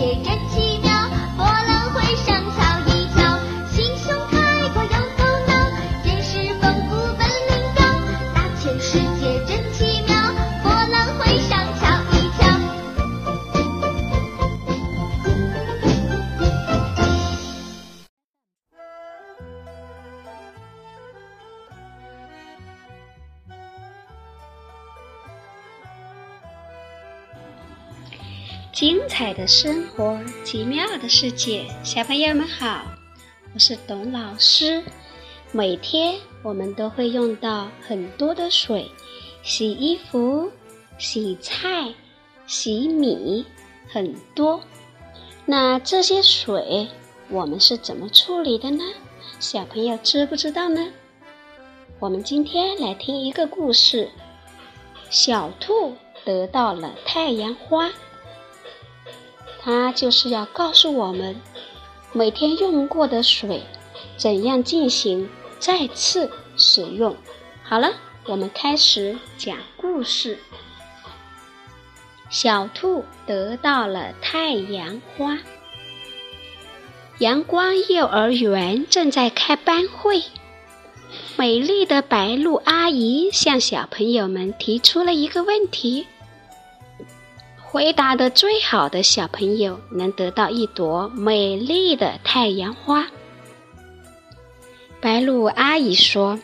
về các 精彩的生活，奇妙的世界，小朋友们好，我是董老师。每天我们都会用到很多的水，洗衣服、洗菜、洗米，很多。那这些水我们是怎么处理的呢？小朋友知不知道呢？我们今天来听一个故事：小兔得到了太阳花。它就是要告诉我们，每天用过的水怎样进行再次使用。好了，我们开始讲故事。小兔得到了太阳花。阳光幼儿园正在开班会，美丽的白鹭阿姨向小朋友们提出了一个问题。回答的最好的小朋友能得到一朵美丽的太阳花。白鹭阿姨说：“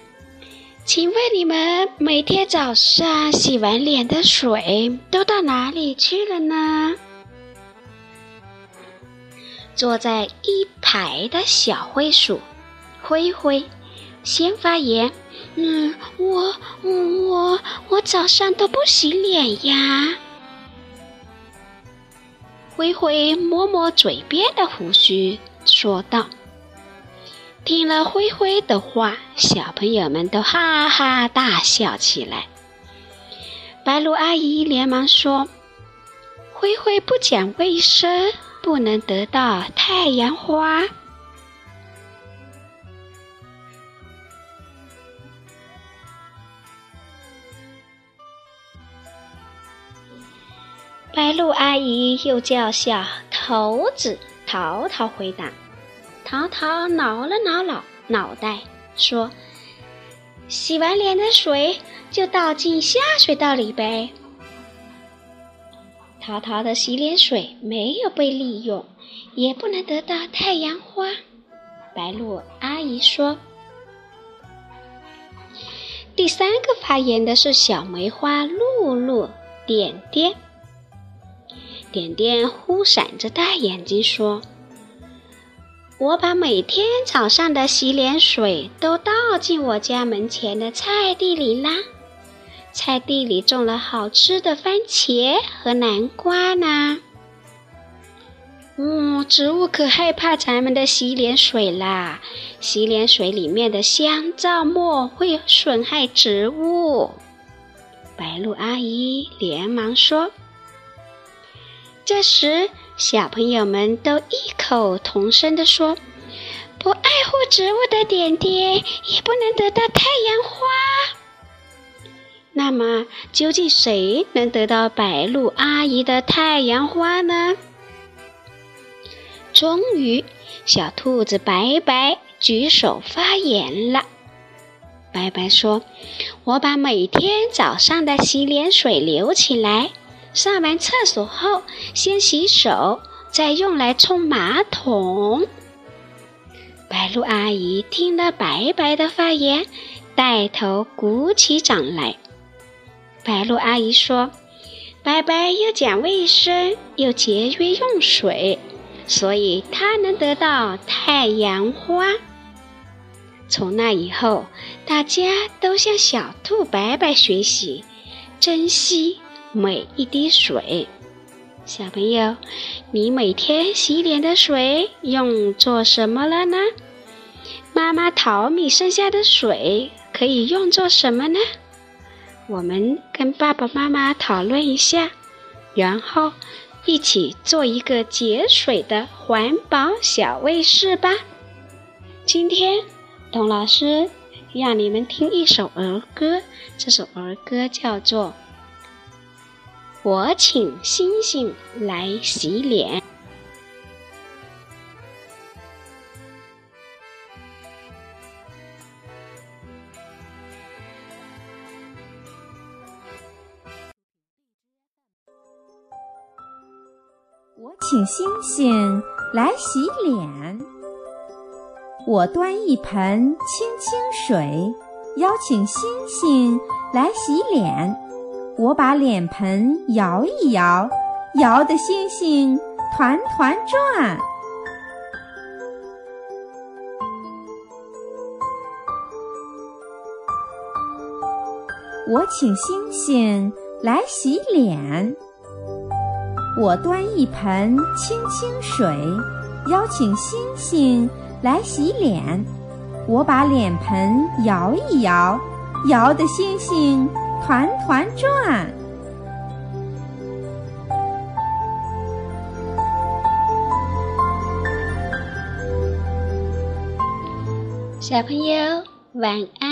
请问你们每天早上洗完脸的水都到哪里去了呢？”坐在一排的小灰鼠灰灰先发言：“嗯，我我我早上都不洗脸呀。”灰灰摸摸嘴边的胡须，说道：“听了灰灰的话，小朋友们都哈哈大笑起来。”白鹭阿姨连忙说：“灰灰不讲卫生，不能得到太阳花。”白鹭阿姨又叫小猴子淘淘回答。淘淘挠了挠脑脑袋，说：“洗完脸的水就倒进下水道里呗。”淘淘的洗脸水没有被利用，也不能得到太阳花。白鹭阿姨说：“第三个发言的是小梅花露露点点。”点点忽闪着大眼睛说：“我把每天早上的洗脸水都倒进我家门前的菜地里啦。菜地里种了好吃的番茄和南瓜呢。嗯，植物可害怕咱们的洗脸水啦！洗脸水里面的香皂沫会损害植物。”白鹭阿姨连忙说。这时，小朋友们都异口同声地说：“不爱护植物的点点也不能得到太阳花。”那么，究竟谁能得到白鹭阿姨的太阳花呢？终于，小兔子白白举手发言了。白白说：“我把每天早上的洗脸水留起来。”上完厕所后，先洗手，再用来冲马桶。白鹭阿姨听了白白的发言，带头鼓起掌来。白鹭阿姨说：“白白又讲卫生，又节约用水，所以她能得到太阳花。”从那以后，大家都向小兔白白学习，珍惜。每一滴水，小朋友，你每天洗脸的水用做什么了呢？妈妈淘米剩下的水可以用做什么呢？我们跟爸爸妈妈讨论一下，然后一起做一个节水的环保小卫士吧。今天，董老师让你们听一首儿歌，这首儿歌叫做。我请星星来洗脸。我请星星来洗脸。我端一盆清清水，邀请星星来洗脸。我把脸盆摇一摇，摇得星星团团转。我请星星来洗脸，我端一盆清清水，邀请星星来洗脸。我把脸盆摇一摇，摇得星星团团转。小朋友，晚安。